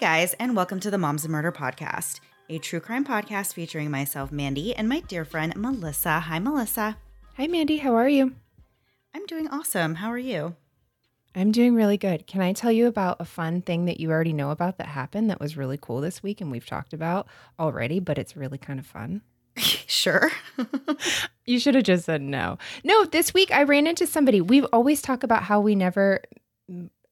guys, and welcome to the Moms and Murder podcast, a true crime podcast featuring myself, Mandy, and my dear friend, Melissa. Hi, Melissa. Hi, Mandy. How are you? I'm doing awesome. How are you? I'm doing really good. Can I tell you about a fun thing that you already know about that happened that was really cool this week and we've talked about already, but it's really kind of fun? sure. you should have just said no. No, this week I ran into somebody. We've always talked about how we never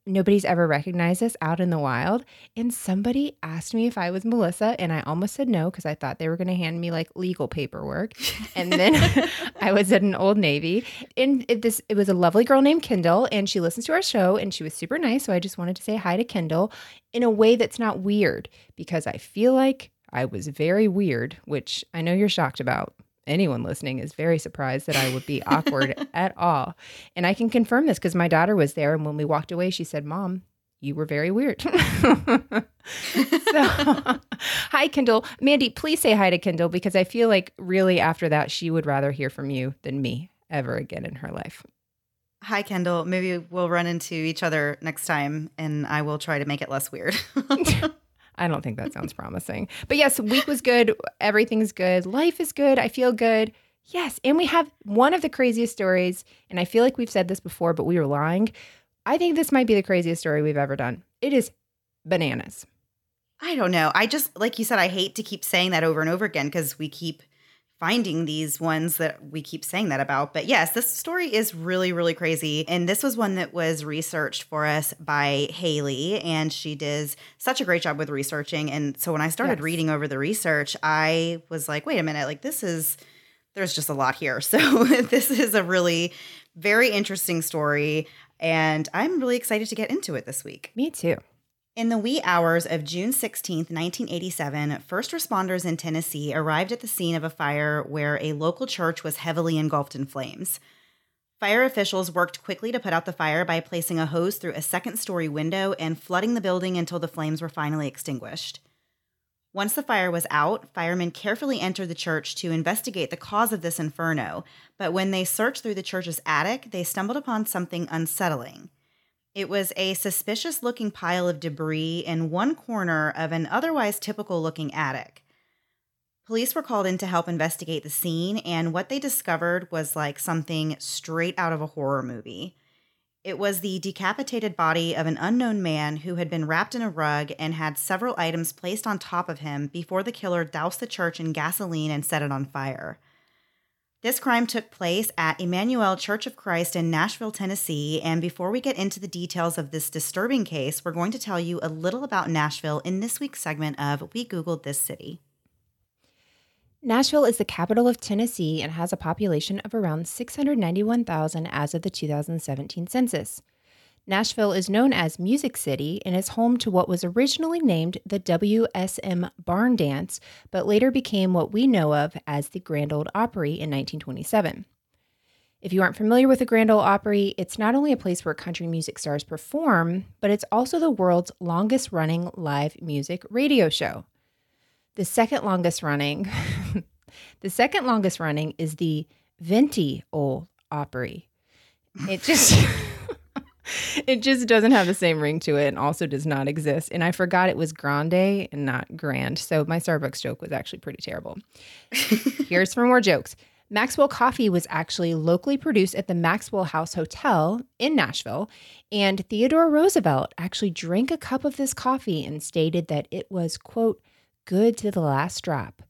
nobody's ever recognized us out in the wild. And somebody asked me if I was Melissa, and I almost said no because I thought they were going to hand me like legal paperwork. And then I was at an old Navy, and it, this it was a lovely girl named Kendall, and she listens to our show, and she was super nice. So I just wanted to say hi to Kendall in a way that's not weird because I feel like I was very weird, which I know you're shocked about anyone listening is very surprised that I would be awkward at all. And I can confirm this because my daughter was there. And when we walked away, she said, Mom, you were very weird. so, hi, Kendall. Mandy, please say hi to Kendall because I feel like really after that, she would rather hear from you than me ever again in her life. Hi, Kendall. Maybe we'll run into each other next time and I will try to make it less weird. I don't think that sounds promising. But yes, week was good. Everything's good. Life is good. I feel good. Yes. And we have one of the craziest stories. And I feel like we've said this before, but we were lying. I think this might be the craziest story we've ever done. It is bananas. I don't know. I just, like you said, I hate to keep saying that over and over again because we keep finding these ones that we keep saying that about. But yes, this story is really, really crazy. And this was one that was researched for us by Haley, and she does such a great job with researching. And so when I started yes. reading over the research, I was like, wait a minute, like this is, there's just a lot here. So this is a really very interesting story. And I'm really excited to get into it this week. Me too. In the wee hours of June 16, 1987, first responders in Tennessee arrived at the scene of a fire where a local church was heavily engulfed in flames. Fire officials worked quickly to put out the fire by placing a hose through a second story window and flooding the building until the flames were finally extinguished. Once the fire was out, firemen carefully entered the church to investigate the cause of this inferno, but when they searched through the church's attic, they stumbled upon something unsettling. It was a suspicious looking pile of debris in one corner of an otherwise typical looking attic. Police were called in to help investigate the scene, and what they discovered was like something straight out of a horror movie. It was the decapitated body of an unknown man who had been wrapped in a rug and had several items placed on top of him before the killer doused the church in gasoline and set it on fire. This crime took place at Emmanuel Church of Christ in Nashville, Tennessee. And before we get into the details of this disturbing case, we're going to tell you a little about Nashville in this week's segment of We Googled This City. Nashville is the capital of Tennessee and has a population of around 691,000 as of the 2017 census. Nashville is known as Music City and is home to what was originally named the WSM Barn Dance, but later became what we know of as the Grand Ole Opry in 1927. If you aren't familiar with the Grand Ole Opry, it's not only a place where country music stars perform, but it's also the world's longest running live music radio show. The second longest running, the second longest running is the Venti Ole Opry. It just it just doesn't have the same ring to it and also does not exist. And I forgot it was grande and not grand. So my Starbucks joke was actually pretty terrible. Here's for more jokes. Maxwell coffee was actually locally produced at the Maxwell House Hotel in Nashville, and Theodore Roosevelt actually drank a cup of this coffee and stated that it was, quote, good to the last drop.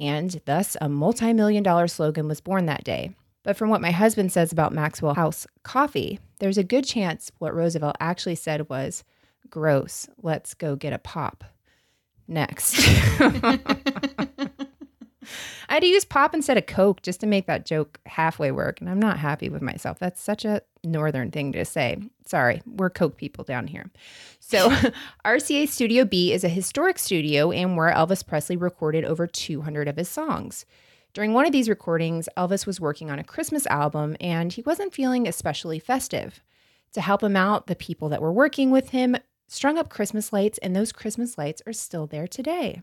And thus, a multi million dollar slogan was born that day. But from what my husband says about Maxwell House coffee, there's a good chance what Roosevelt actually said was, gross, let's go get a pop. Next. I had to use pop instead of Coke just to make that joke halfway work, and I'm not happy with myself. That's such a northern thing to say. Sorry, we're Coke people down here. So, RCA Studio B is a historic studio and where Elvis Presley recorded over 200 of his songs. During one of these recordings, Elvis was working on a Christmas album and he wasn't feeling especially festive. To help him out, the people that were working with him strung up Christmas lights, and those Christmas lights are still there today.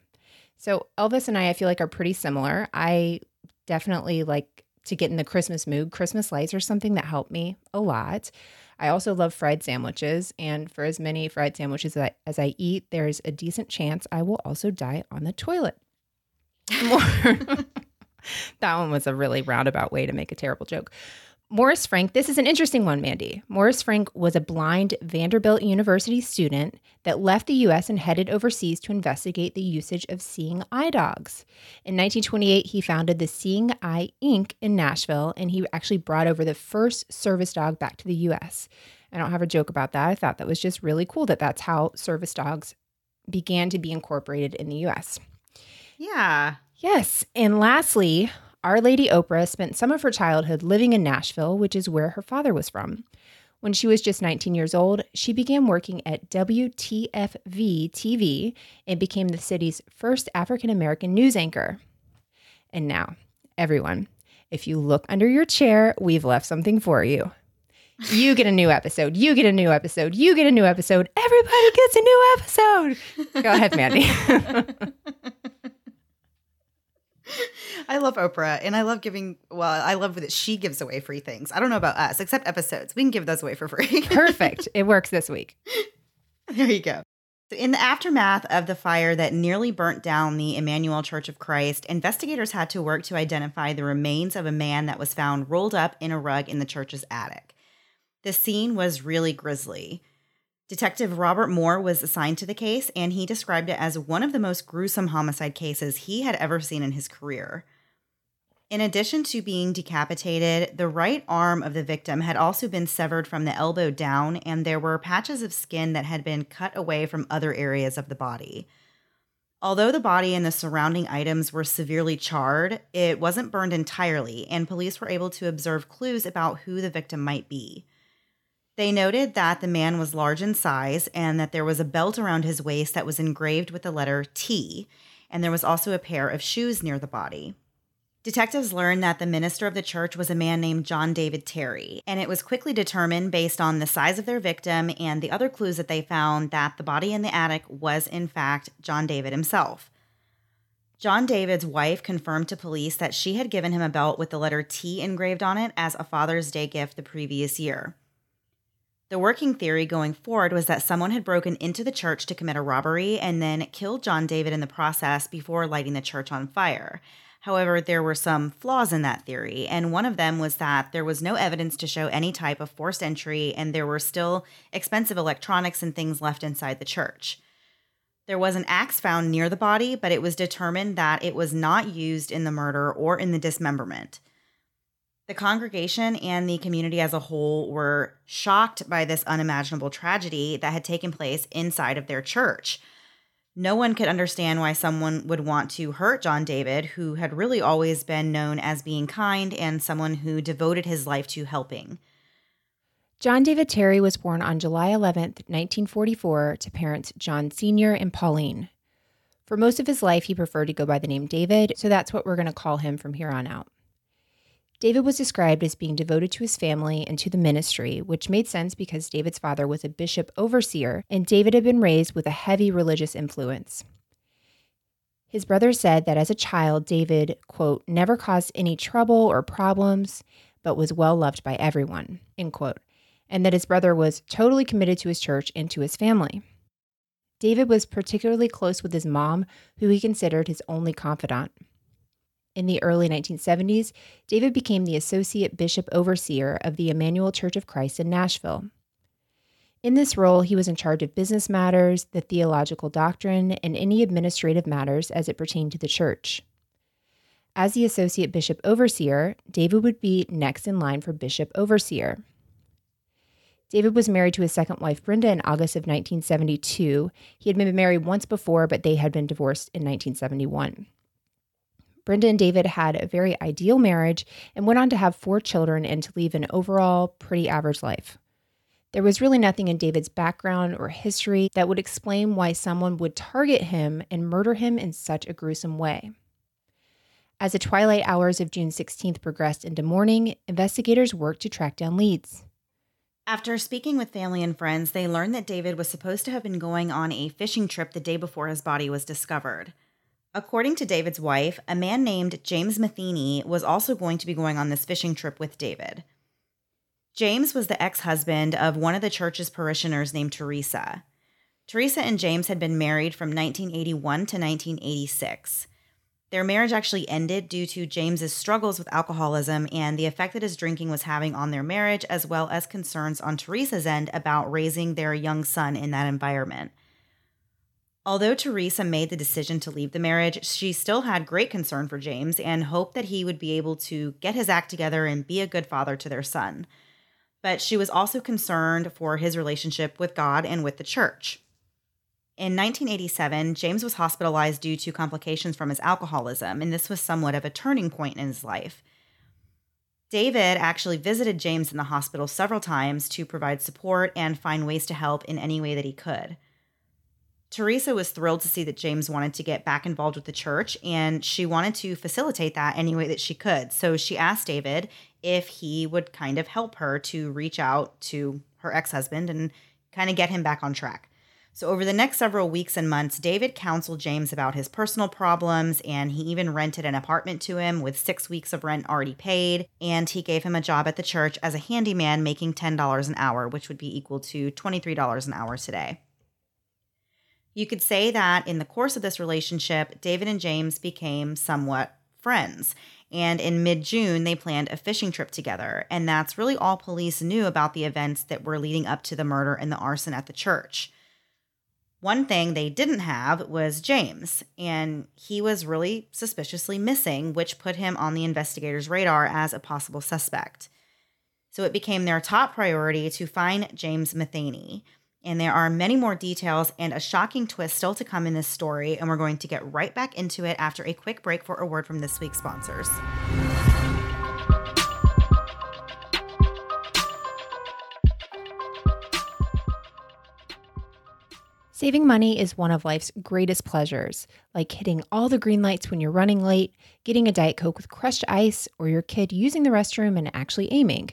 So, Elvis and I, I feel like, are pretty similar. I definitely like to get in the Christmas mood. Christmas lights are something that helped me a lot. I also love fried sandwiches, and for as many fried sandwiches as I, as I eat, there's a decent chance I will also die on the toilet. that one was a really roundabout way to make a terrible joke. Morris Frank, this is an interesting one, Mandy. Morris Frank was a blind Vanderbilt University student that left the US and headed overseas to investigate the usage of seeing eye dogs. In 1928, he founded the Seeing Eye Inc. in Nashville, and he actually brought over the first service dog back to the US. I don't have a joke about that. I thought that was just really cool that that's how service dogs began to be incorporated in the US. Yeah. Yes. And lastly, our Lady Oprah spent some of her childhood living in Nashville, which is where her father was from. When she was just 19 years old, she began working at WTFV TV and became the city's first African American news anchor. And now, everyone, if you look under your chair, we've left something for you. You get a new episode. You get a new episode. You get a new episode. Everybody gets a new episode. Go ahead, Mandy. I love Oprah and I love giving, well, I love that she gives away free things. I don't know about us, except episodes. We can give those away for free. Perfect. It works this week. There you go. So in the aftermath of the fire that nearly burnt down the Emmanuel Church of Christ, investigators had to work to identify the remains of a man that was found rolled up in a rug in the church's attic. The scene was really grisly. Detective Robert Moore was assigned to the case, and he described it as one of the most gruesome homicide cases he had ever seen in his career. In addition to being decapitated, the right arm of the victim had also been severed from the elbow down, and there were patches of skin that had been cut away from other areas of the body. Although the body and the surrounding items were severely charred, it wasn't burned entirely, and police were able to observe clues about who the victim might be. They noted that the man was large in size and that there was a belt around his waist that was engraved with the letter T, and there was also a pair of shoes near the body. Detectives learned that the minister of the church was a man named John David Terry, and it was quickly determined based on the size of their victim and the other clues that they found that the body in the attic was, in fact, John David himself. John David's wife confirmed to police that she had given him a belt with the letter T engraved on it as a Father's Day gift the previous year. The working theory going forward was that someone had broken into the church to commit a robbery and then killed John David in the process before lighting the church on fire. However, there were some flaws in that theory, and one of them was that there was no evidence to show any type of forced entry, and there were still expensive electronics and things left inside the church. There was an axe found near the body, but it was determined that it was not used in the murder or in the dismemberment. The congregation and the community as a whole were shocked by this unimaginable tragedy that had taken place inside of their church. No one could understand why someone would want to hurt John David, who had really always been known as being kind and someone who devoted his life to helping. John David Terry was born on July 11th, 1944, to parents John Sr. and Pauline. For most of his life, he preferred to go by the name David, so that's what we're going to call him from here on out. David was described as being devoted to his family and to the ministry, which made sense because David's father was a bishop overseer and David had been raised with a heavy religious influence. His brother said that as a child, David, quote, never caused any trouble or problems, but was well loved by everyone, end quote, and that his brother was totally committed to his church and to his family. David was particularly close with his mom, who he considered his only confidant. In the early 1970s, David became the Associate Bishop Overseer of the Emmanuel Church of Christ in Nashville. In this role, he was in charge of business matters, the theological doctrine, and any administrative matters as it pertained to the church. As the Associate Bishop Overseer, David would be next in line for Bishop Overseer. David was married to his second wife, Brenda, in August of 1972. He had been married once before, but they had been divorced in 1971. Brenda and David had a very ideal marriage and went on to have four children and to leave an overall pretty average life. There was really nothing in David's background or history that would explain why someone would target him and murder him in such a gruesome way. As the twilight hours of June 16th progressed into morning, investigators worked to track down leads. After speaking with family and friends, they learned that David was supposed to have been going on a fishing trip the day before his body was discovered. According to David's wife, a man named James Matheny was also going to be going on this fishing trip with David. James was the ex husband of one of the church's parishioners named Teresa. Teresa and James had been married from 1981 to 1986. Their marriage actually ended due to James's struggles with alcoholism and the effect that his drinking was having on their marriage, as well as concerns on Teresa's end about raising their young son in that environment. Although Teresa made the decision to leave the marriage, she still had great concern for James and hoped that he would be able to get his act together and be a good father to their son. But she was also concerned for his relationship with God and with the church. In 1987, James was hospitalized due to complications from his alcoholism, and this was somewhat of a turning point in his life. David actually visited James in the hospital several times to provide support and find ways to help in any way that he could. Teresa was thrilled to see that James wanted to get back involved with the church, and she wanted to facilitate that any way that she could. So she asked David if he would kind of help her to reach out to her ex husband and kind of get him back on track. So, over the next several weeks and months, David counseled James about his personal problems, and he even rented an apartment to him with six weeks of rent already paid. And he gave him a job at the church as a handyman, making $10 an hour, which would be equal to $23 an hour today. You could say that in the course of this relationship, David and James became somewhat friends. And in mid June, they planned a fishing trip together. And that's really all police knew about the events that were leading up to the murder and the arson at the church. One thing they didn't have was James, and he was really suspiciously missing, which put him on the investigators' radar as a possible suspect. So it became their top priority to find James Matheny. And there are many more details and a shocking twist still to come in this story, and we're going to get right back into it after a quick break for a word from this week's sponsors. Saving money is one of life's greatest pleasures, like hitting all the green lights when you're running late, getting a Diet Coke with crushed ice, or your kid using the restroom and actually aiming.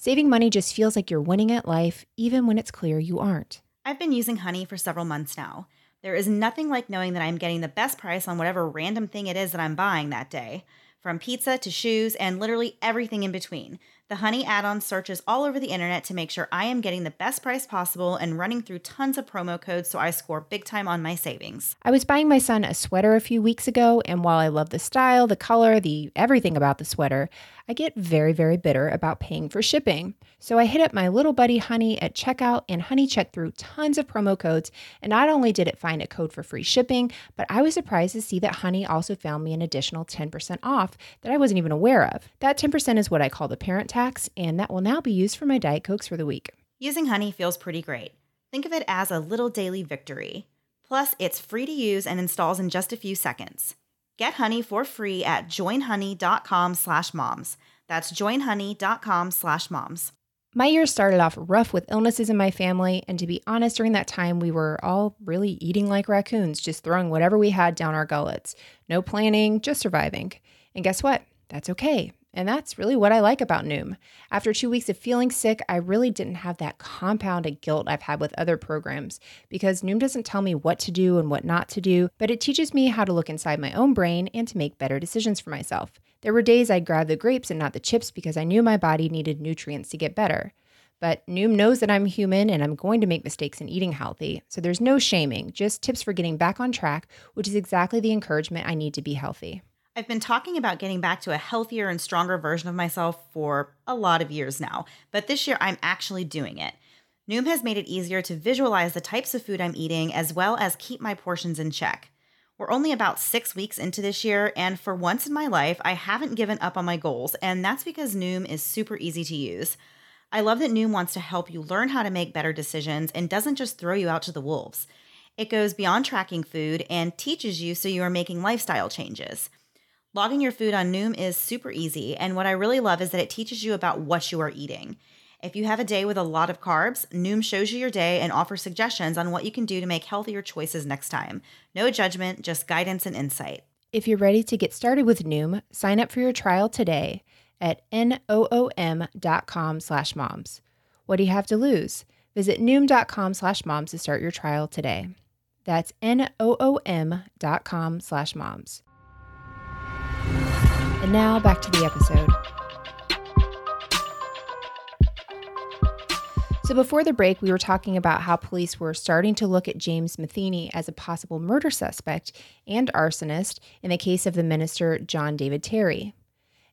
Saving money just feels like you're winning at life, even when it's clear you aren't. I've been using Honey for several months now. There is nothing like knowing that I'm getting the best price on whatever random thing it is that I'm buying that day, from pizza to shoes and literally everything in between. The Honey add on searches all over the internet to make sure I am getting the best price possible and running through tons of promo codes so I score big time on my savings. I was buying my son a sweater a few weeks ago, and while I love the style, the color, the everything about the sweater, I get very, very bitter about paying for shipping. So I hit up my little buddy Honey at checkout, and Honey checked through tons of promo codes. And not only did it find a code for free shipping, but I was surprised to see that Honey also found me an additional 10% off that I wasn't even aware of. That 10% is what I call the parent tax, and that will now be used for my Diet Cokes for the week. Using Honey feels pretty great. Think of it as a little daily victory. Plus, it's free to use and installs in just a few seconds. Get Honey for free at joinhoney.com slash moms. That's joinhoney.com slash moms. My year started off rough with illnesses in my family, and to be honest, during that time, we were all really eating like raccoons, just throwing whatever we had down our gullets. No planning, just surviving. And guess what? That's okay. And that's really what I like about Noom. After two weeks of feeling sick, I really didn't have that compounded guilt I've had with other programs because Noom doesn't tell me what to do and what not to do, but it teaches me how to look inside my own brain and to make better decisions for myself. There were days I'd grab the grapes and not the chips because I knew my body needed nutrients to get better. But Noom knows that I'm human and I'm going to make mistakes in eating healthy, so there's no shaming, just tips for getting back on track, which is exactly the encouragement I need to be healthy. I've been talking about getting back to a healthier and stronger version of myself for a lot of years now, but this year I'm actually doing it. Noom has made it easier to visualize the types of food I'm eating as well as keep my portions in check. We're only about six weeks into this year, and for once in my life, I haven't given up on my goals, and that's because Noom is super easy to use. I love that Noom wants to help you learn how to make better decisions and doesn't just throw you out to the wolves. It goes beyond tracking food and teaches you so you are making lifestyle changes. Logging your food on Noom is super easy, and what I really love is that it teaches you about what you are eating. If you have a day with a lot of carbs, Noom shows you your day and offers suggestions on what you can do to make healthier choices next time. No judgment, just guidance and insight. If you're ready to get started with Noom, sign up for your trial today at noom.com slash moms. What do you have to lose? Visit noom.com slash moms to start your trial today. That's N-O-O-M dot com slash moms. And now back to the episode. So, before the break, we were talking about how police were starting to look at James Matheny as a possible murder suspect and arsonist in the case of the minister John David Terry.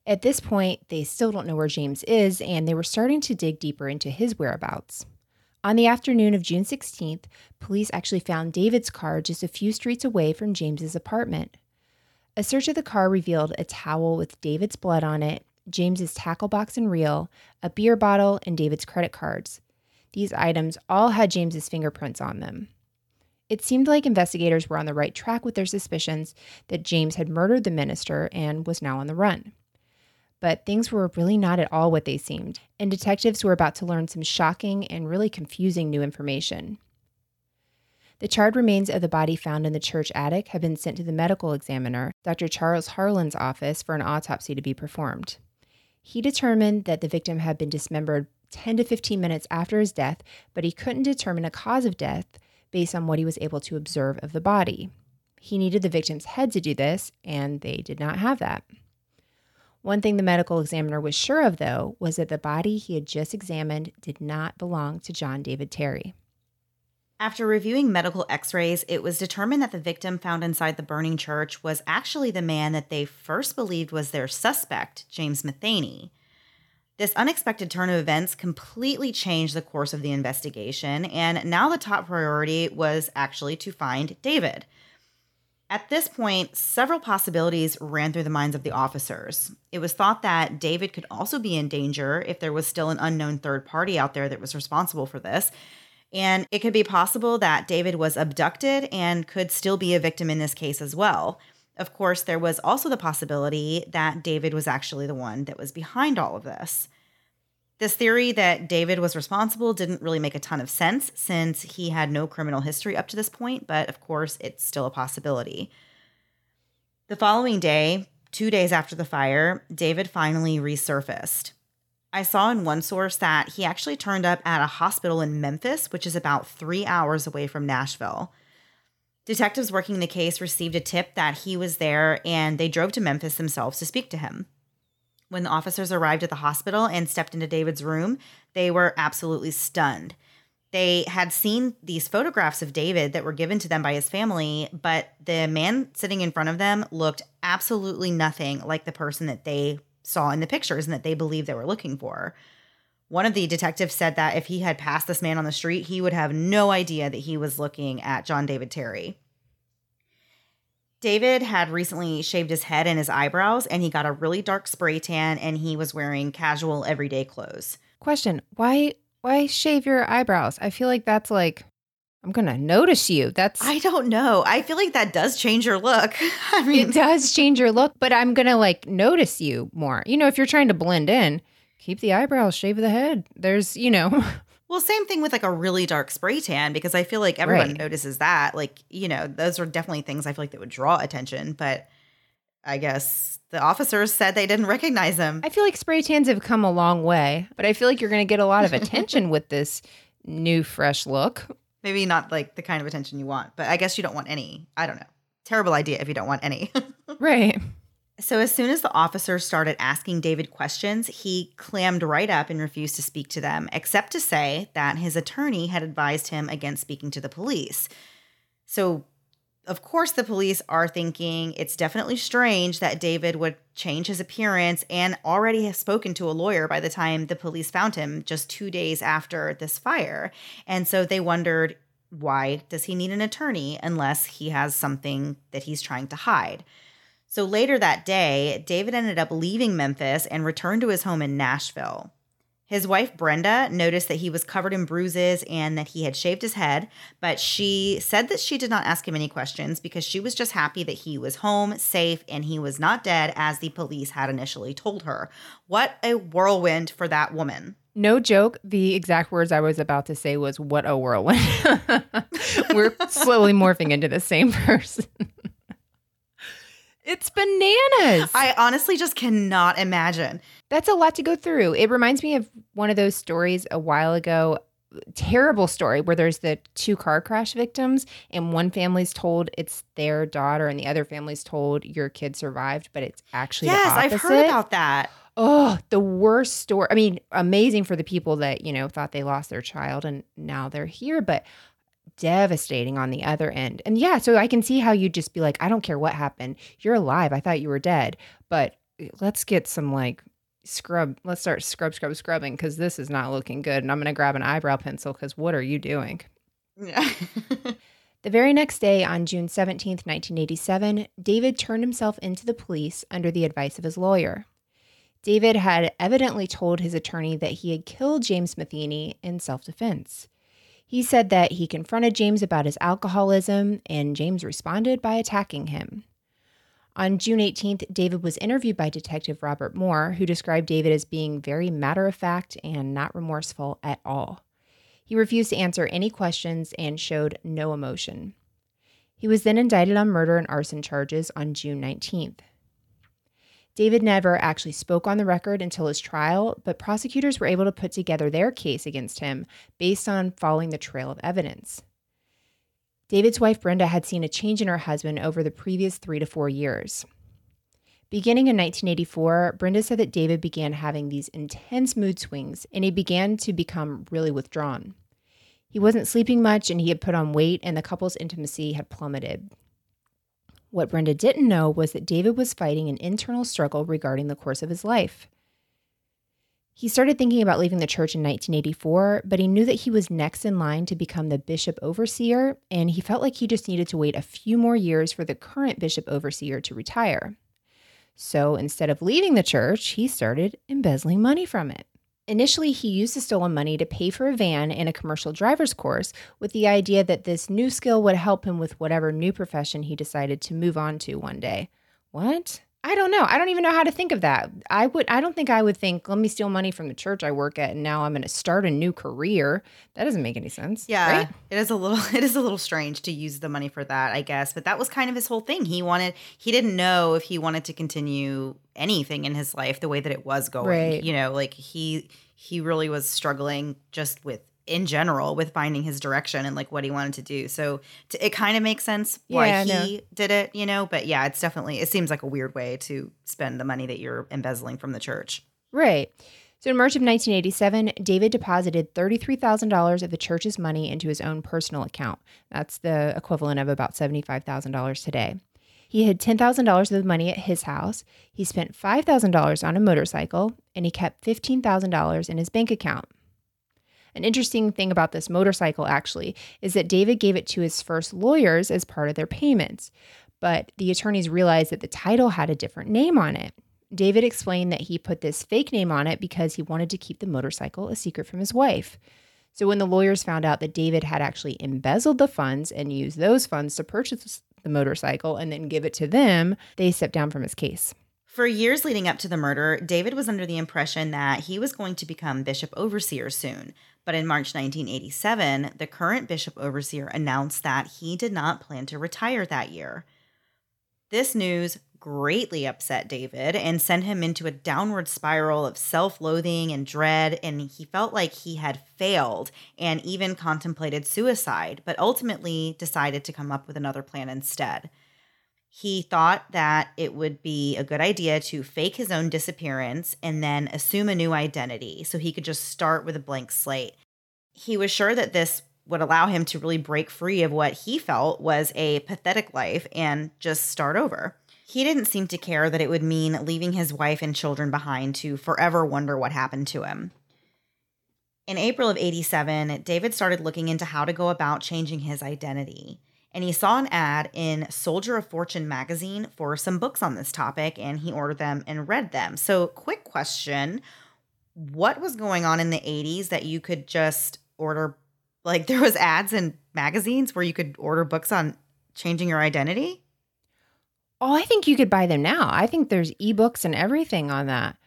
At this point, they still don't know where James is, and they were starting to dig deeper into his whereabouts. On the afternoon of June 16th, police actually found David's car just a few streets away from James's apartment. A search of the car revealed a towel with David's blood on it, James's tackle box and reel, a beer bottle, and David's credit cards. These items all had James's fingerprints on them. It seemed like investigators were on the right track with their suspicions that James had murdered the minister and was now on the run. But things were really not at all what they seemed, and detectives were about to learn some shocking and really confusing new information. The charred remains of the body found in the church attic have been sent to the medical examiner, Dr. Charles Harlan's office, for an autopsy to be performed. He determined that the victim had been dismembered 10 to 15 minutes after his death, but he couldn't determine a cause of death based on what he was able to observe of the body. He needed the victim's head to do this, and they did not have that. One thing the medical examiner was sure of, though, was that the body he had just examined did not belong to John David Terry. After reviewing medical x rays, it was determined that the victim found inside the burning church was actually the man that they first believed was their suspect, James Matheny. This unexpected turn of events completely changed the course of the investigation, and now the top priority was actually to find David. At this point, several possibilities ran through the minds of the officers. It was thought that David could also be in danger if there was still an unknown third party out there that was responsible for this. And it could be possible that David was abducted and could still be a victim in this case as well. Of course, there was also the possibility that David was actually the one that was behind all of this. This theory that David was responsible didn't really make a ton of sense since he had no criminal history up to this point, but of course, it's still a possibility. The following day, two days after the fire, David finally resurfaced. I saw in one source that he actually turned up at a hospital in Memphis, which is about three hours away from Nashville. Detectives working the case received a tip that he was there and they drove to Memphis themselves to speak to him. When the officers arrived at the hospital and stepped into David's room, they were absolutely stunned. They had seen these photographs of David that were given to them by his family, but the man sitting in front of them looked absolutely nothing like the person that they saw in the pictures and that they believed they were looking for. One of the detectives said that if he had passed this man on the street, he would have no idea that he was looking at John David Terry. David had recently shaved his head and his eyebrows, and he got a really dark spray tan, and he was wearing casual everyday clothes. Question: Why why shave your eyebrows? I feel like that's like I'm gonna notice you. That's I don't know. I feel like that does change your look. I mean, it does change your look, but I'm gonna like notice you more. You know, if you're trying to blend in, keep the eyebrows, shave the head. There's, you know. Well, same thing with like a really dark spray tan because I feel like everyone Right. notices that. Like, you know, those are definitely things I feel like that would draw attention, but I guess the officers said they didn't recognize him. I feel like spray tans have come a long way, but I feel like you're gonna get a lot of attention with this new fresh look. Maybe not like the kind of attention you want, but I guess you don't want any. I don't know. Terrible idea if you don't want any. Right. So, as soon as the officers started asking David questions, he clammed right up and refused to speak to them, except to say that his attorney had advised him against speaking to the police. So, of course, the police are thinking it's definitely strange that David would change his appearance and already have spoken to a lawyer by the time the police found him just two days after this fire. And so they wondered why does he need an attorney unless he has something that he's trying to hide? So later that day, David ended up leaving Memphis and returned to his home in Nashville. His wife, Brenda, noticed that he was covered in bruises and that he had shaved his head, but she said that she did not ask him any questions because she was just happy that he was home, safe, and he was not dead as the police had initially told her. What a whirlwind for that woman. No joke. The exact words I was about to say was "What a whirlwind." We're slowly morphing into the same person. it's bananas. I honestly just cannot imagine. That's a lot to go through. It reminds me of one of those stories a while ago. terrible story where there's the two car crash victims, and one family's told it's their daughter, and the other family's told your kid survived, but it's actually yes, I've heard about that. Oh, the worst story. I mean, amazing for the people that, you know, thought they lost their child and now they're here, but devastating on the other end. And yeah, so I can see how you'd just be like, I don't care what happened. You're alive. I thought you were dead. But eh, let's get some like scrub. Let's start scrub, scrub, scrubbing because this is not looking good. And I'm going to grab an eyebrow pencil because what are you doing? Yeah. The very next day, on June 17th, 1987, David turned himself into the police under the advice of his lawyer. David had evidently told his attorney that he had killed James Matheny in self defense. He said that he confronted James about his alcoholism, and James responded by attacking him. On June 18th, David was interviewed by Detective Robert Moore, who described David as being very matter of fact and not remorseful at all. He refused to answer any questions and showed no emotion. He was then indicted on murder and arson charges on June 19th. David never actually spoke on the record until his trial, but prosecutors were able to put together their case against him based on following the trail of evidence. David's wife Brenda had seen a change in her husband over the previous three to four years. Beginning in 1984, Brenda said that David began having these intense mood swings and he began to become really withdrawn. He wasn't sleeping much and he had put on weight, and the couple's intimacy had plummeted. What Brenda didn't know was that David was fighting an internal struggle regarding the course of his life. He started thinking about leaving the church in 1984, but he knew that he was next in line to become the bishop overseer, and he felt like he just needed to wait a few more years for the current bishop overseer to retire. So instead of leaving the church, he started embezzling money from it. Initially, he used the stolen money to pay for a van and a commercial driver's course with the idea that this new skill would help him with whatever new profession he decided to move on to one day. What? I don't know. I don't even know how to think of that. I would I don't think I would think, let me steal money from the church I work at and now I'm going to start a new career. That doesn't make any sense. Yeah, right? it is a little it is a little strange to use the money for that, I guess. But that was kind of his whole thing. He wanted he didn't know if he wanted to continue anything in his life the way that it was going. Right. You know, like he he really was struggling just with in general with finding his direction and like what he wanted to do. So to, it kind of makes sense why Yeah, he did it, you know. But yeah, it's definitely it seems like a weird way to spend the money that you're embezzling from the church. Right. So in March of 1987, David deposited $33,000 of the church's money into his own personal account. That's the equivalent of about $75,000 today. He had $10,000 of the money at his house. He spent $5,000 on a motorcycle, and he kept $15,000 in his bank account. An interesting thing about this motorcycle, actually, is that David gave it to his first lawyers as part of their payments, but the attorneys realized that the title had a different name on it. David explained that he put this fake name on it because he wanted to keep the motorcycle a secret from his wife. So when the lawyers found out that David had actually embezzled the funds and used those funds to purchase the motorcycle and then give it to them, they stepped down from his case. For years leading up to the murder, David was under the impression that he was going to become bishop overseer soon. But in March 1987, the current bishop overseer announced that he did not plan to retire that year. This news greatly upset David and sent him into a downward spiral of self loathing and dread, and he felt like he had failed and even contemplated suicide, but ultimately decided to come up with another plan instead. He thought that it would be a good idea to fake his own disappearance and then assume a new identity so he could just start with a blank slate. He was sure that this would allow him to really break free of what he felt was a pathetic life and just start over. He didn't seem to care that it would mean leaving his wife and children behind to forever wonder what happened to him. In April of 87, David started looking into how to go about changing his identity. And he saw an ad in Soldier of Fortune magazine for some books on this topic, and he ordered them and read them. So, quick question What was going on in the 80s that you could just order? Like, there was ads in magazines where you could order books on changing your identity? Oh, I think you could buy them now. I think there's ebooks and everything on that.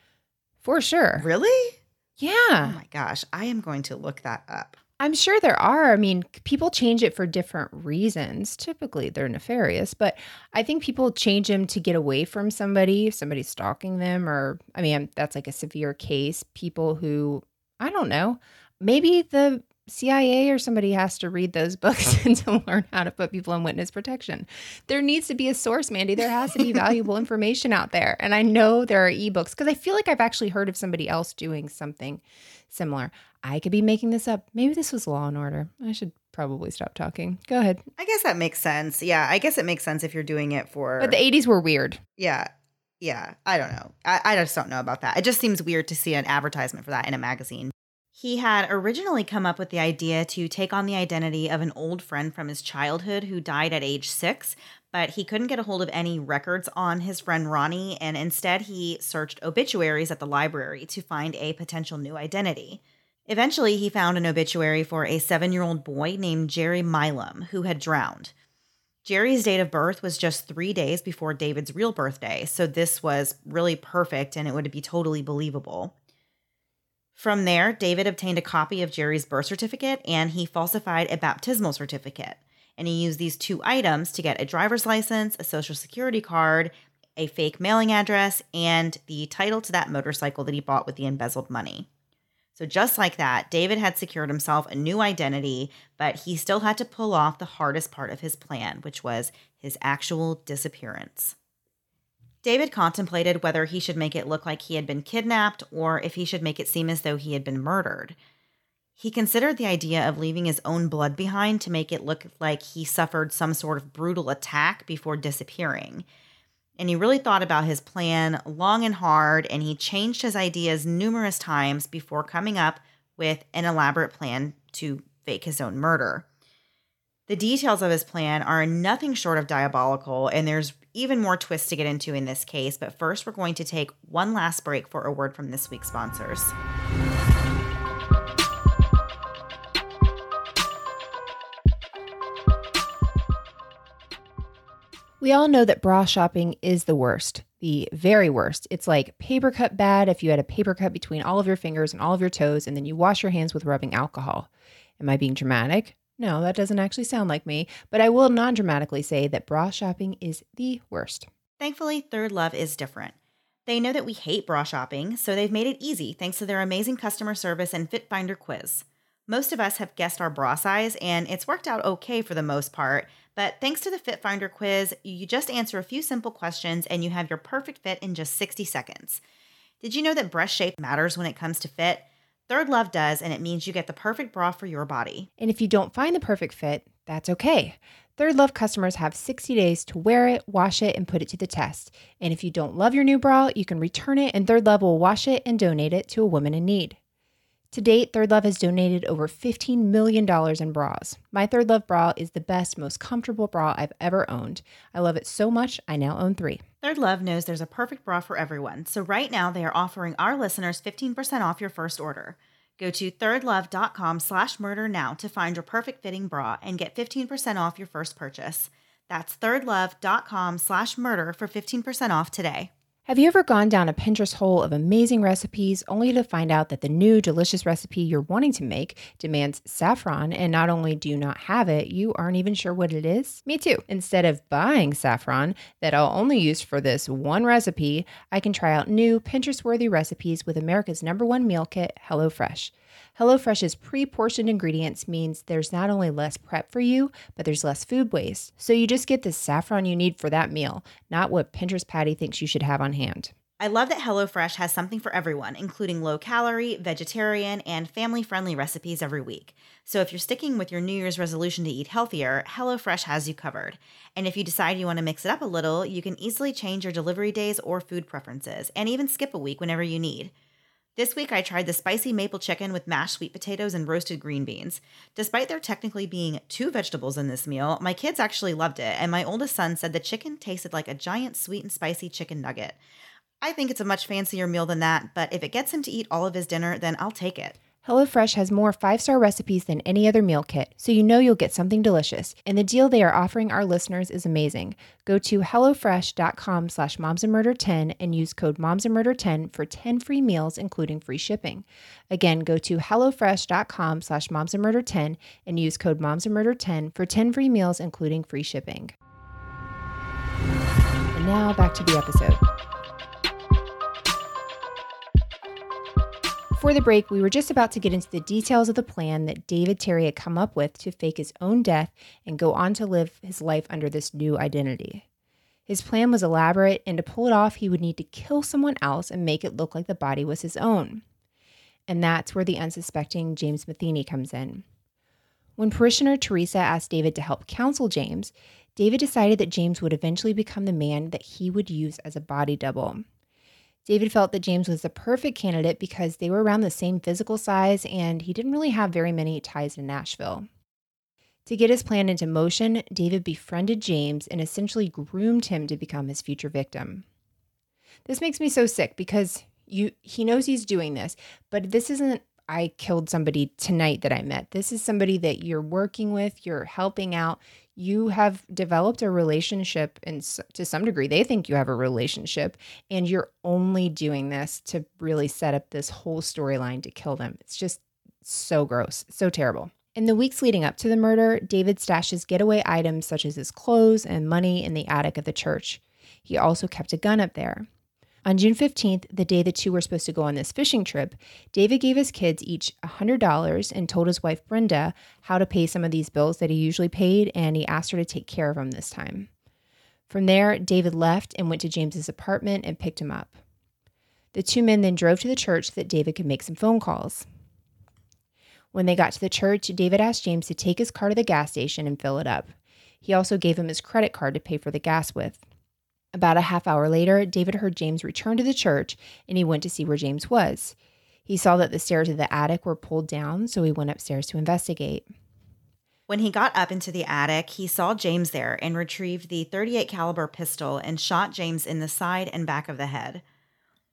For sure. Really? Yeah. Oh my gosh, I am going to look that up. I'm sure there are. I mean, people change it for different reasons. Typically, they're nefarious, but I think people change them to get away from somebody, if somebody's stalking them, or I mean, that's like a severe case. People who, I don't know, maybe the CIA or somebody has to read those books and to learn how to put people in witness protection. There needs to be a source, Mandy. There has to be valuable information out there. And I know there are ebooks because I feel like I've actually heard of somebody else doing something similar. I could be making this up. Maybe this was Law and Order. I should probably stop talking. Go ahead. I guess that makes sense. Yeah, I guess it makes sense if you're doing it for. But the 80s were weird. Yeah. Yeah. I don't know. I, I just don't know about that. It just seems weird to see an advertisement for that in a magazine. He had originally come up with the idea to take on the identity of an old friend from his childhood who died at age six, but he couldn't get a hold of any records on his friend Ronnie, and instead he searched obituaries at the library to find a potential new identity. Eventually, he found an obituary for a seven year old boy named Jerry Milam who had drowned. Jerry's date of birth was just three days before David's real birthday, so this was really perfect and it would be totally believable. From there, David obtained a copy of Jerry's birth certificate and he falsified a baptismal certificate. And he used these two items to get a driver's license, a social security card, a fake mailing address, and the title to that motorcycle that he bought with the embezzled money. So, just like that, David had secured himself a new identity, but he still had to pull off the hardest part of his plan, which was his actual disappearance. David contemplated whether he should make it look like he had been kidnapped or if he should make it seem as though he had been murdered. He considered the idea of leaving his own blood behind to make it look like he suffered some sort of brutal attack before disappearing. And he really thought about his plan long and hard, and he changed his ideas numerous times before coming up with an elaborate plan to fake his own murder. The details of his plan are nothing short of diabolical, and there's even more twists to get into in this case. But first, we're going to take one last break for a word from this week's sponsors. We all know that bra shopping is the worst, the very worst. It's like paper cut bad if you had a paper cut between all of your fingers and all of your toes and then you wash your hands with rubbing alcohol. Am I being dramatic? No, that doesn't actually sound like me, but I will non dramatically say that bra shopping is the worst. Thankfully, Third Love is different. They know that we hate bra shopping, so they've made it easy thanks to their amazing customer service and Fit Finder quiz. Most of us have guessed our bra size, and it's worked out okay for the most part. But thanks to the Fit Finder quiz, you just answer a few simple questions and you have your perfect fit in just 60 seconds. Did you know that breast shape matters when it comes to fit? Third Love does, and it means you get the perfect bra for your body. And if you don't find the perfect fit, that's okay. Third Love customers have 60 days to wear it, wash it, and put it to the test. And if you don't love your new bra, you can return it, and Third Love will wash it and donate it to a woman in need. To date, Third Love has donated over $15 million in bras. My Third Love bra is the best, most comfortable bra I've ever owned. I love it so much, I now own three. Third Love knows there's a perfect bra for everyone, so right now they are offering our listeners 15% off your first order. Go to thirdlove.com slash murder now to find your perfect fitting bra and get 15% off your first purchase. That's thirdlove.com slash murder for 15% off today. Have you ever gone down a Pinterest hole of amazing recipes only to find out that the new delicious recipe you're wanting to make demands saffron and not only do you not have it, you aren't even sure what it is? Me too. Instead of buying saffron that I'll only use for this one recipe, I can try out new Pinterest worthy recipes with America's number one meal kit, HelloFresh. HelloFresh's pre portioned ingredients means there's not only less prep for you, but there's less food waste. So you just get the saffron you need for that meal, not what Pinterest Patty thinks you should have on hand. I love that HelloFresh has something for everyone, including low calorie, vegetarian, and family friendly recipes every week. So if you're sticking with your New Year's resolution to eat healthier, HelloFresh has you covered. And if you decide you want to mix it up a little, you can easily change your delivery days or food preferences, and even skip a week whenever you need. This week, I tried the spicy maple chicken with mashed sweet potatoes and roasted green beans. Despite there technically being two vegetables in this meal, my kids actually loved it, and my oldest son said the chicken tasted like a giant sweet and spicy chicken nugget. I think it's a much fancier meal than that, but if it gets him to eat all of his dinner, then I'll take it. HelloFresh has more five star recipes than any other meal kit, so you know you'll get something delicious. And the deal they are offering our listeners is amazing. Go to HelloFresh.com slash momsandmurder10 and use code momsandmurder10 for 10 free meals, including free shipping. Again, go to HelloFresh.com slash momsandmurder10 and use code momsandmurder10 for 10 free meals, including free shipping. And now back to the episode. Before the break, we were just about to get into the details of the plan that David Terry had come up with to fake his own death and go on to live his life under this new identity. His plan was elaborate, and to pull it off, he would need to kill someone else and make it look like the body was his own. And that's where the unsuspecting James Matheny comes in. When parishioner Teresa asked David to help counsel James, David decided that James would eventually become the man that he would use as a body double. David felt that James was the perfect candidate because they were around the same physical size and he didn't really have very many ties to Nashville. To get his plan into motion, David befriended James and essentially groomed him to become his future victim. This makes me so sick because you he knows he's doing this, but this isn't I killed somebody tonight that I met. This is somebody that you're working with, you're helping out. You have developed a relationship and to some degree they think you have a relationship and you're only doing this to really set up this whole storyline to kill them. It's just so gross, so terrible. In the weeks leading up to the murder, David stashes getaway items such as his clothes and money in the attic of the church. He also kept a gun up there. On June 15th, the day the two were supposed to go on this fishing trip, David gave his kids each $100 and told his wife Brenda how to pay some of these bills that he usually paid, and he asked her to take care of them this time. From there, David left and went to James's apartment and picked him up. The two men then drove to the church so that David could make some phone calls. When they got to the church, David asked James to take his car to the gas station and fill it up. He also gave him his credit card to pay for the gas with. About a half hour later, David heard James return to the church and he went to see where James was. He saw that the stairs of the attic were pulled down, so he went upstairs to investigate. When he got up into the attic, he saw James there and retrieved the 38 caliber pistol and shot James in the side and back of the head.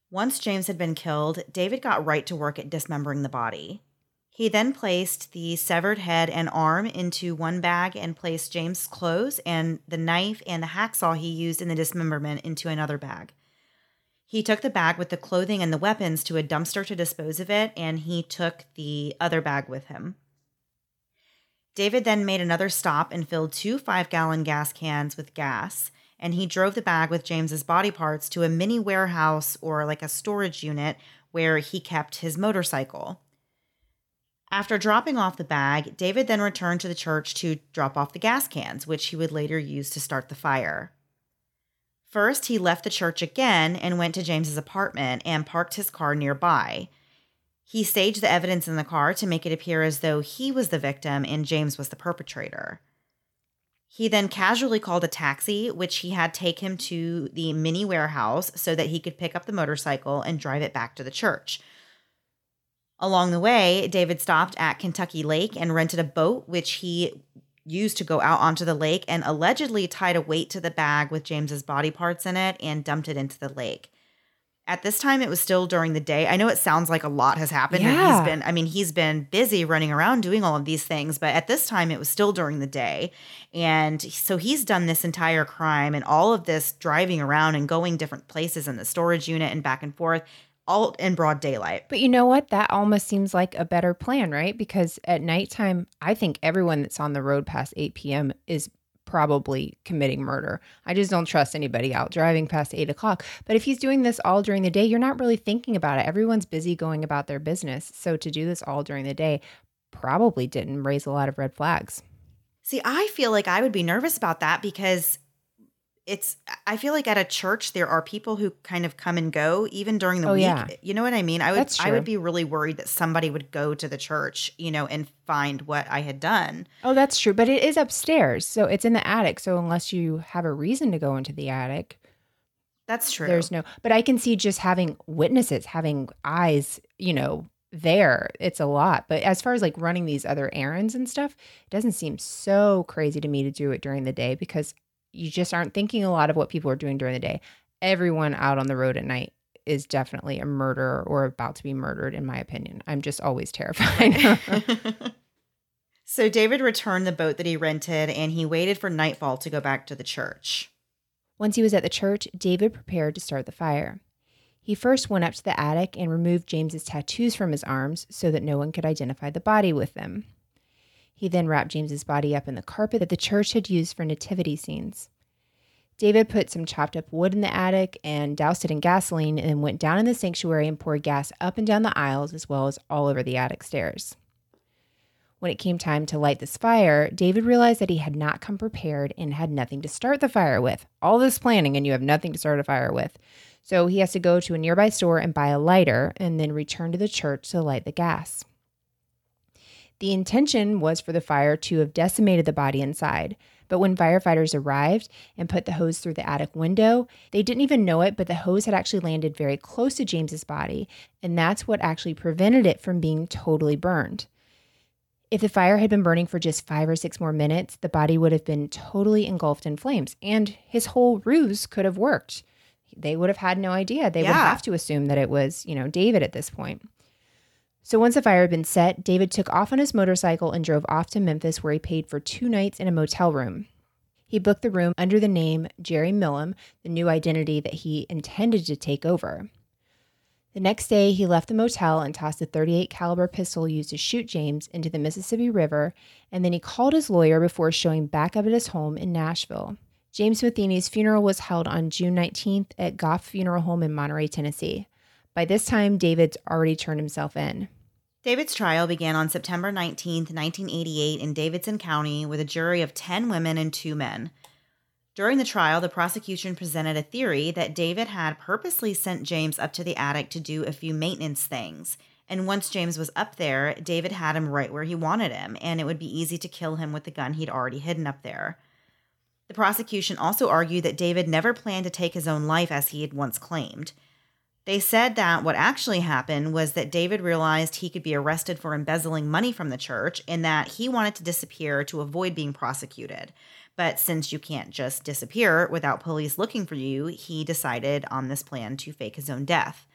Once James had been killed, David got right to work at dismembering the body. He then placed the severed head and arm into one bag and placed James' clothes and the knife and the hacksaw he used in the dismemberment into another bag. He took the bag with the clothing and the weapons to a dumpster to dispose of it, and he took the other bag with him. David then made another stop and filled two five gallon gas cans with gas, and he drove the bag with James's body parts to a mini warehouse or like a storage unit where he kept his motorcycle. After dropping off the bag, David then returned to the church to drop off the gas cans, which he would later use to start the fire. First, he left the church again and went to James's apartment and parked his car nearby. He staged the evidence in the car to make it appear as though he was the victim and James was the perpetrator. He then casually called a taxi, which he had take him to the mini warehouse so that he could pick up the motorcycle and drive it back to the church, Along the way, David stopped at Kentucky Lake and rented a boat, which he used to go out onto the lake and allegedly tied a weight to the bag with James's body parts in it and dumped it into the lake. At this time, it was still during the day. I know it sounds like a lot has happened. Yeah. He's been, I mean, he's been busy running around doing all of these things, but at this time, it was still during the day. And so he's done this entire crime and all of this driving around and going different places in the storage unit and back and forth all in broad daylight. But you know what? That almost seems like a better plan, right? Because at nighttime, I think everyone that's on the road past 8 p.m. is probably committing murder. I just don't trust anybody out driving past 8 o'clock. But if he's doing this all during the day, you're not really thinking about it. Everyone's busy going about their business. So to do this all during the day probably didn't raise a lot of red flags. See, I feel like I would be nervous about that because it's I feel like at a church there are people who kind of come and go even during the Oh, week. yeah. You know what I mean? I would I would be really worried that somebody would go to the church, you know, and find what I had done. Oh, that's true. But it is upstairs. So it's in the attic. So unless you have a reason to go into the attic, That's true. there's no. But I can see just having witnesses, having eyes, you know, there. It's a lot. But as far as like running these other errands and stuff, it doesn't seem so crazy to me to do it during the day because you just aren't thinking a lot of what people are doing during the day. Everyone out on the road at night is definitely a murderer or about to be murdered, in my opinion. I'm just always terrified. so David returned the boat that he rented and he waited for nightfall to go back to the church. Once he was at the church, David prepared to start the fire. He first went up to the attic and removed James's tattoos from his arms so that no one could identify the body with them. He then wrapped James's body up in the carpet that the church had used for nativity scenes. David put some chopped up wood in the attic and doused it in gasoline and then went down in the sanctuary and poured gas up and down the aisles as well as all over the attic stairs. When it came time to light this fire, David realized that he had not come prepared and had nothing to start the fire with. All this planning, and you have nothing to start a fire with. So he has to go to a nearby store and buy a lighter and then return to the church to light the gas. The intention was for the fire to have decimated the body inside, but when firefighters arrived and put the hose through the attic window, they didn't even know it, but the hose had actually landed very close to James's body, and that's what actually prevented it from being totally burned. If the fire had been burning for just five or six more minutes, the body would have been totally engulfed in flames, and his whole ruse could have worked. They would have had no idea. They Yeah. would have to assume that it was, you know, David at this point. So once the fire had been set, David took off on his motorcycle and drove off to Memphis, where he paid for two nights in a motel room. He booked the room under the name Jerry Millam, the new identity that he intended to take over. The next day, he left the motel and tossed a 38 caliber pistol used to shoot James into the Mississippi River, and then he called his lawyer before showing back up at his home in Nashville. James Matheny's funeral was held on June 19th at Goff Funeral Home in Monterey, Tennessee. By this time, David's already turned himself in. David's trial began on September 19th, 1988, in Davidson County with a jury of 10 women and two men. During the trial, the prosecution presented a theory that David had purposely sent James up to the attic to do a few maintenance things. And once James was up there, David had him right where he wanted him, and it would be easy to kill him with the gun he'd already hidden up there. The prosecution also argued that David never planned to take his own life as he had once claimed. They said that what actually happened was that David realized he could be arrested for embezzling money from the church and that he wanted to disappear to avoid being prosecuted. But since you can't just disappear without police looking for you, he decided on this plan to fake his own death.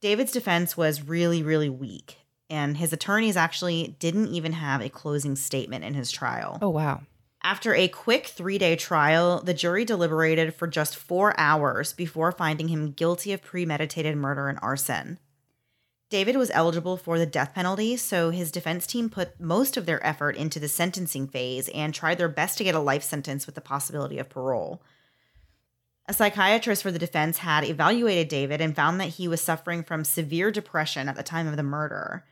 David's defense was really, really weak, and his attorneys actually didn't even have a closing statement in his trial. Oh, wow. After a quick three day trial, the jury deliberated for just four hours before finding him guilty of premeditated murder and arson. David was eligible for the death penalty, so his defense team put most of their effort into the sentencing phase and tried their best to get a life sentence with the possibility of parole. A psychiatrist for the defense had evaluated David and found that he was suffering from severe depression at the time of the murder.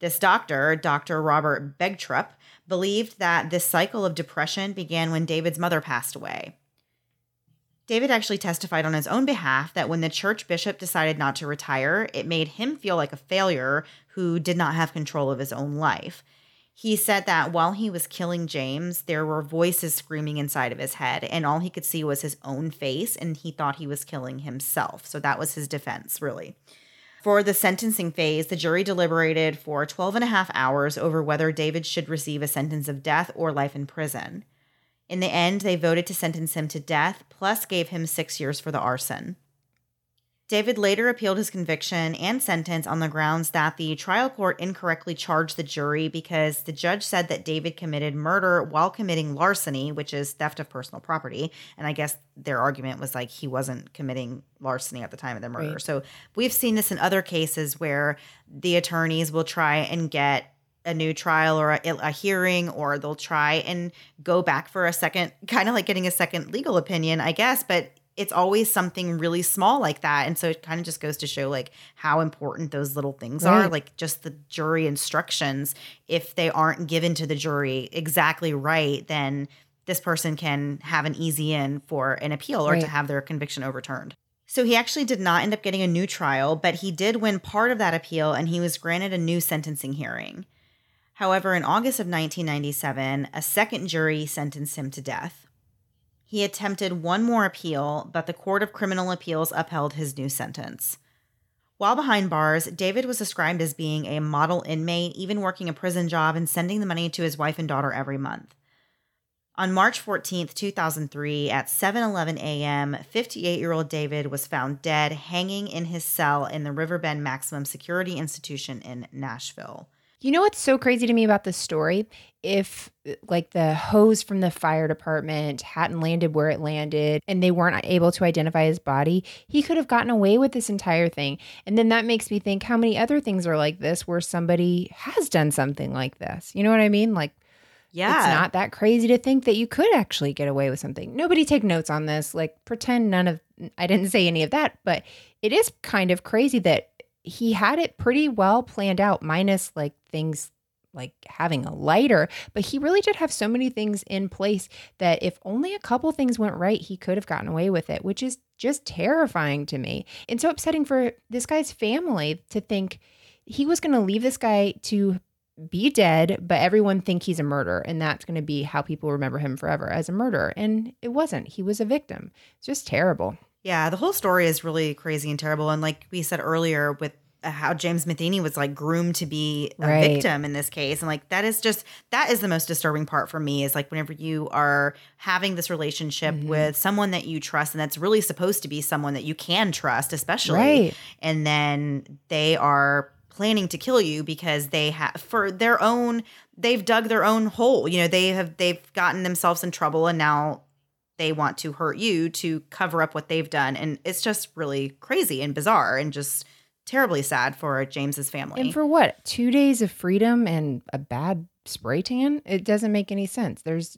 This doctor, Dr. Robert Begtrup, believed that this cycle of depression began when David's mother passed away. David actually testified on his own behalf that when the church bishop decided not to retire, it made him feel like a failure who did not have control of his own life. He said that while he was killing James, there were voices screaming inside of his head, and all he could see was his own face, and he thought he was killing himself. So that was his defense, really. For the sentencing phase, the jury deliberated for 12 and a half hours over whether David should receive a sentence of death or life in prison. In the end, they voted to sentence him to death, plus gave him six years for the arson. David later appealed his conviction and sentence on the grounds that the trial court incorrectly charged the jury because the judge said that David committed murder while committing larceny, which is theft of personal property. And I guess their argument was like he wasn't committing larceny at the time of the murder. Right. So we've seen this in other cases where the attorneys will try and get a new trial or a, a hearing, or they'll try and go back for a second, kind of like getting a second legal opinion, I guess. But it's always something really small like that. And so it kind of just goes to show like how important those little things are, like just the jury instructions. If they aren't given to the jury exactly right, then this person can have an easy in for an appeal or to have their conviction overturned. So he actually did not end up getting a new trial, but he did win part of that appeal and he was granted a new sentencing hearing. However, in August of 1997, a second jury sentenced him to death. He attempted one more appeal, but the Court of Criminal Appeals upheld his new sentence. While behind bars, David was described as being a model inmate, even working a prison job and sending the money to his wife and daughter every month. On March 14, 2003, at 7:11 a.m., 58-year-old David was found dead hanging in his cell in the Riverbend Maximum Security Institution in Nashville. You know what's so crazy to me about this story? If uh, like the hose from the fire department hadn't landed where it landed and they weren't able to identify his body, he could have gotten away with this entire thing. And then that makes me think how many other things are like this where somebody has done something like this. You know what I mean? Like Yeah. It's not that crazy to think that you could actually get away with something. Nobody take notes on this. Like pretend none of I didn't say any of that, but it is kind of crazy that he had it pretty well planned out minus like things like having a lighter, but he really did have so many things in place that if only a couple things went right, he could have gotten away with it, which is just terrifying to me. And so upsetting for this guy's family to think he was going to leave this guy to be dead, but everyone think he's a murderer and that's going to be how people remember him forever as a murderer. And it wasn't. He was a victim. It's just terrible. Yeah, the whole story is really crazy and terrible. And like we said earlier, with uh, how James Matheny was like groomed to be a Right. victim in this case. And like that is just that is the most disturbing part for me is like whenever you are having this relationship Mhm. with someone that you trust and that's really supposed to be someone that you can trust, especially. Right. And then they are planning to kill you because they have for their own they've dug their own hole. You know, they have they've gotten themselves in trouble and now they want to hurt you to cover up what they've done. And it's just really crazy and bizarre and just terribly sad for James's family. And for what? Two days of freedom and a bad spray tan? It doesn't make any sense. There's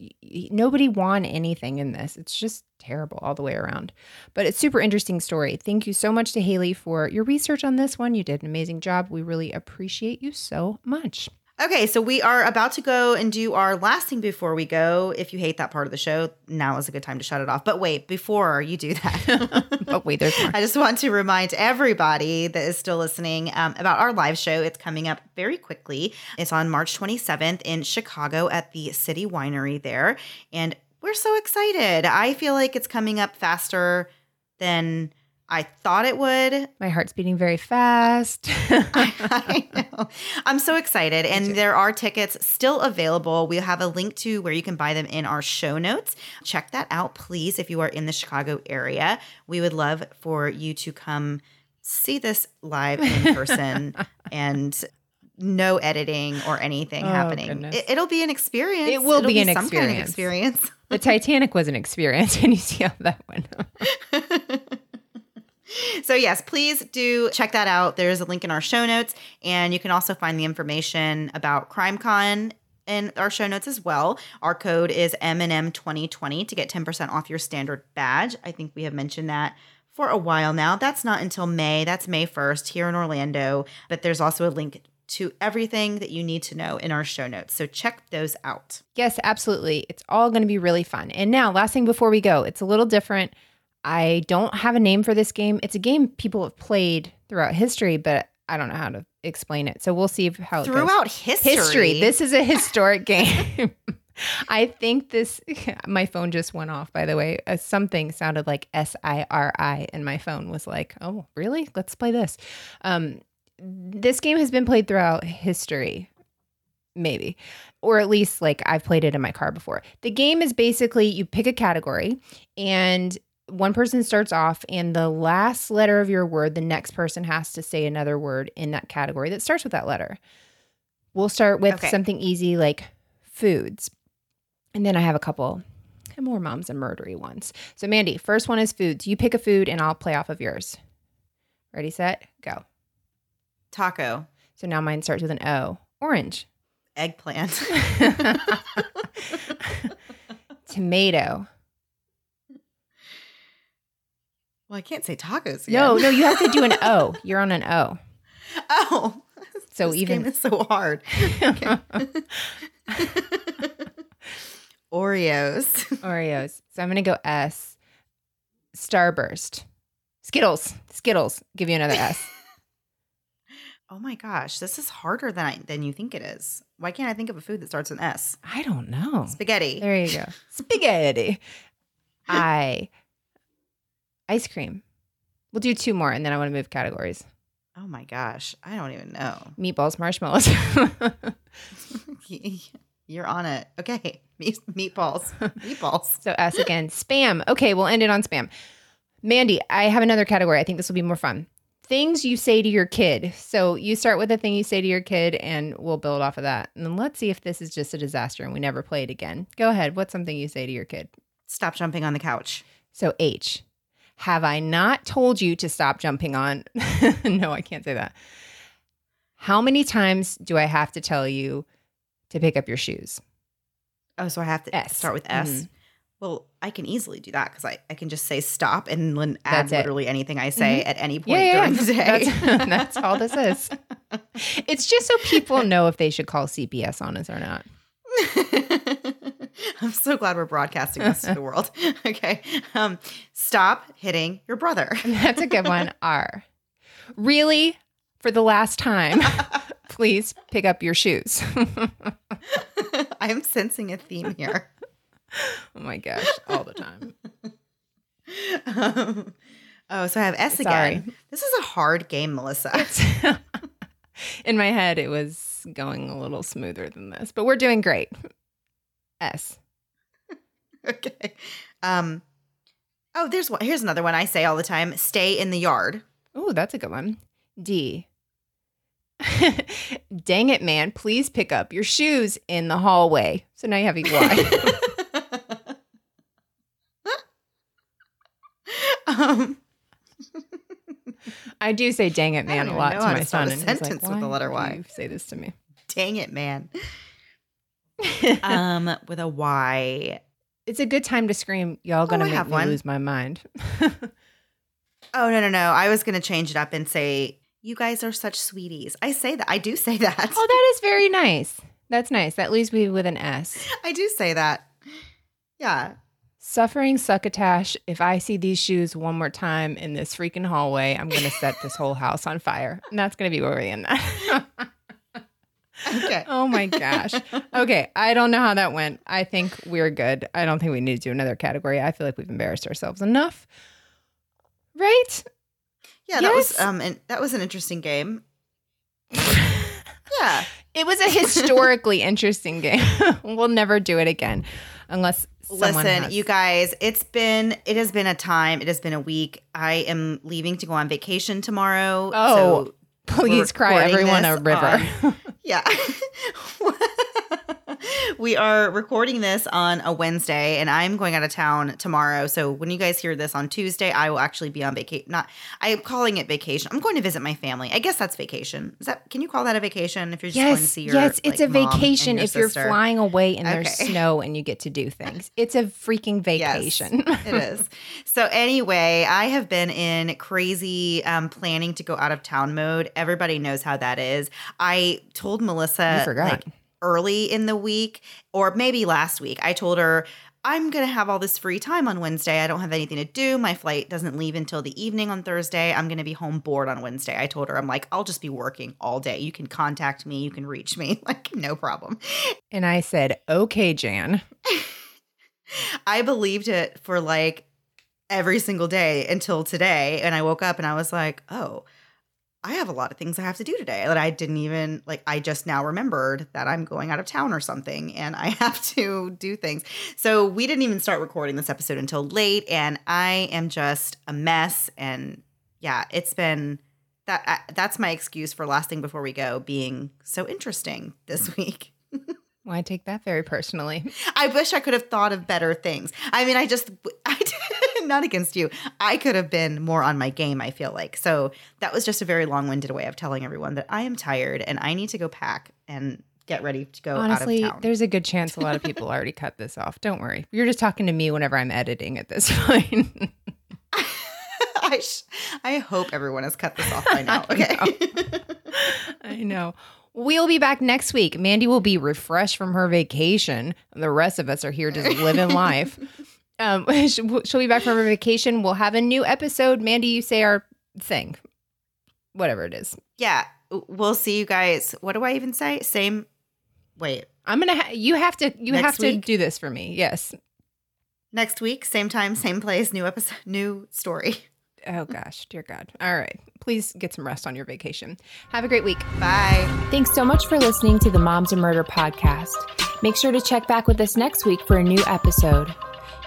nobody won anything in this. It's just terrible all the way around. But it's super interesting story. Thank you so much to Haley for your research on this one. You did an amazing job. We really appreciate you so much. Okay, so we are about to go and do our last thing before we go. If you hate that part of the show, now is a good time to shut it off. But wait, before you do that, Oh wait, there's more. I just want to remind everybody that is still listening um, about our live show. It's coming up very quickly. It's on March 27th in Chicago at the City Winery there. And we're so excited. I feel like it's coming up faster than I thought it would. My heart's beating very fast. I know. I'm so excited. And there are tickets still available. We'll have a link to where you can buy them in our show notes. Check that out, please, if you are in the Chicago area. We would love for you to come see this live in person and no editing or anything Oh, happening. It, will be an experience. It will It'll be an some kind of experience. experience. the Titanic was an experience, and you see how that went. So, yes, please do check that out. There's a link in our show notes, and you can also find the information about CrimeCon in our show notes as well. Our code is M&M2020 to get 10% off your standard badge. I think we have mentioned that for a while now. That's not until May. That's May 1st here in Orlando, but there's also a link to everything that you need to know in our show notes. So, check those out. Yes, absolutely. It's all going to be really fun. And now, last thing before we go, it's a little different. I don't have a name for this game. It's a game people have played throughout history, but I don't know how to explain it. So we'll see how it goes. Throughout history. history. This is a historic game. I think this. My phone just went off. By the way, uh, something sounded like S I R I, and my phone was like, "Oh, really? Let's play this." Um, this game has been played throughout history, maybe, or at least like I've played it in my car before. The game is basically you pick a category, and one person starts off, and the last letter of your word, the next person has to say another word in that category that starts with that letter. We'll start with Okay. something easy like foods. And then I have a couple more moms and murdery ones. So, Mandy, first one is foods. You pick a food and I'll play off of yours. Ready, set, go. Taco, So now mine starts with an O. Orange. eggplant, Tomato. Well, I can't say tacos. No, again. no, you have to do an O. You're on an O. Oh, So this even game is so hard. Okay. Oreos. Oreos. So I'm going to go S. Starburst. Skittles. Skittles. Give you another S. Oh my gosh, this is harder than I than you think it is. Why can't I think of a food that starts with S? I don't know. Spaghetti. There you go. Spaghetti. I. Ice cream. We'll do two more and then I want to move categories. Oh my gosh, I don't even know. Meatballs, marshmallows. You're on it. Okay, meat, meatballs. Meatballs. so S again. Spam. Okay, we'll end it on spam. Mandy, I have another category. I think this will be more fun. Things you say to your kid. So you start with a thing you say to your kid, and we'll build off of that. And then let's see if this is just a disaster and we never play it again. Go ahead. What's something you say to your kid? Stop jumping on the couch. So H. Have I not told you to stop jumping on? no, I can't say that. How many times do I have to tell you to pick up your shoes? Oh, so I have to S. start with S. Mhm. Well, I can easily do that because I, I can just say stop and then add literally anything I say at any point Yeah, yeah, during the day. That's, that's all this is. It's just so people know if they should call CPS on us or not. I'm so glad we're broadcasting this to the world. Okay. Um, stop hitting your brother. That's a good one. R. Really? For the last time, please pick up your shoes. I'm sensing a theme here. oh my gosh, all the time. Um, oh, so I have S Sorry. again. This is a hard game, Melissa. In my head, it was going a little smoother than this, but we're doing great. S. okay. Um, oh, there's one. Here's another one I say all the time: stay in the yard. Oh, that's a good one. D. Dang it, man. Please pick up your shoes in the hallway. So now you have EY. um, I do say dang it, man, a lot to my son. a and he's like, sentence with the letter Y." say this to me. dang it, man. Um, with a Y. it's a good time to scream, y'all gonna Oh, make have me one. lose my mind. Oh no, no, no! I was gonna change it up and say, "You guys are such sweeties." I say that. I do say that. oh, that is very nice. That's nice. That leaves me with an S. I do say that. Yeah. Suffering succotash. If I see these shoes one more time in this freaking hallway, I'm gonna set this whole house on fire. And that's gonna be where we end that. Okay. oh my gosh. Okay. I don't know how that went. I think we're good. I don't think we need to do another category. I feel like we've embarrassed ourselves enough. Right? Yeah, that was um, and that was an interesting game. Yeah. It was a historically interesting game. we'll never do it again unless Listen, has- you guys, it's been it has been a time. It has been a week. I am leaving to go on vacation tomorrow. Oh, so please cry everyone a river. Yeah. we are recording this on a Wednesday and I'm going out of town tomorrow. So when you guys hear this on Tuesday, I will actually be on vacation. Not I'm calling it vacation. I'm going to visit my family. I guess that's vacation. Is that can you call that a vacation if you're just going to see your yes, it's like, a vacation your if you're flying away and there's snow and you get to do things. It's a freaking vacation. it is. So anyway, I have been in crazy um, planning to go out of town mode. Everybody knows how that is. I told Melissa You forgot. like early in the week, or maybe last week. I told her. I'm going to have all this free time on Wednesday. I don't have anything to do. My flight doesn't leave until the evening on Thursday. I'm going to be home bored on Wednesday. I told her, I'm like, I'll just be working all day. You can contact me. You can reach me. Like, no problem. and I said, okay, Jan. I believed it for like every single day until today. And I woke up and I was like, oh, I have a lot of things I have to do today that I didn't even like. I just now remembered that I'm going out of town or something and I have to do things. So we didn't even start recording this episode until late. And I am just a mess. And yeah, it's been that. I, that's my excuse for last thing before we go being so interesting this week. Well, I take that very personally. I wish I could have thought of better things. I mean, I just, I not against you. I could have been more on my game, I feel like. So that was just a very long winded way of telling everyone that I am tired and I need to go pack and get ready to go Honestly, out of town. there's a good chance a lot of people already cut this off. Don't worry. You're just talking to me whenever I'm editing at this point. I, sh- I hope everyone has cut this off by now. I Okay. I know. We'll be back next week. Mandy will be refreshed from her vacation. And the rest of us are here just living life. Um, she'll she'll be back from her vacation. We'll have a new episode. Mandy, you say our thing, whatever it is. yeah. We'll see you guys. What do I even say? Same. Wait. I'm gonna. Ha- you have to. You Next have to do this for me. Yes. Next week, same time, same place, new episode, new story. Oh gosh, dear God. All right. Please get some rest on your vacation. Have a great week. Bye. Thanks so much for listening to the Moms and Murder podcast. Make sure to check back with us next week for a new episode.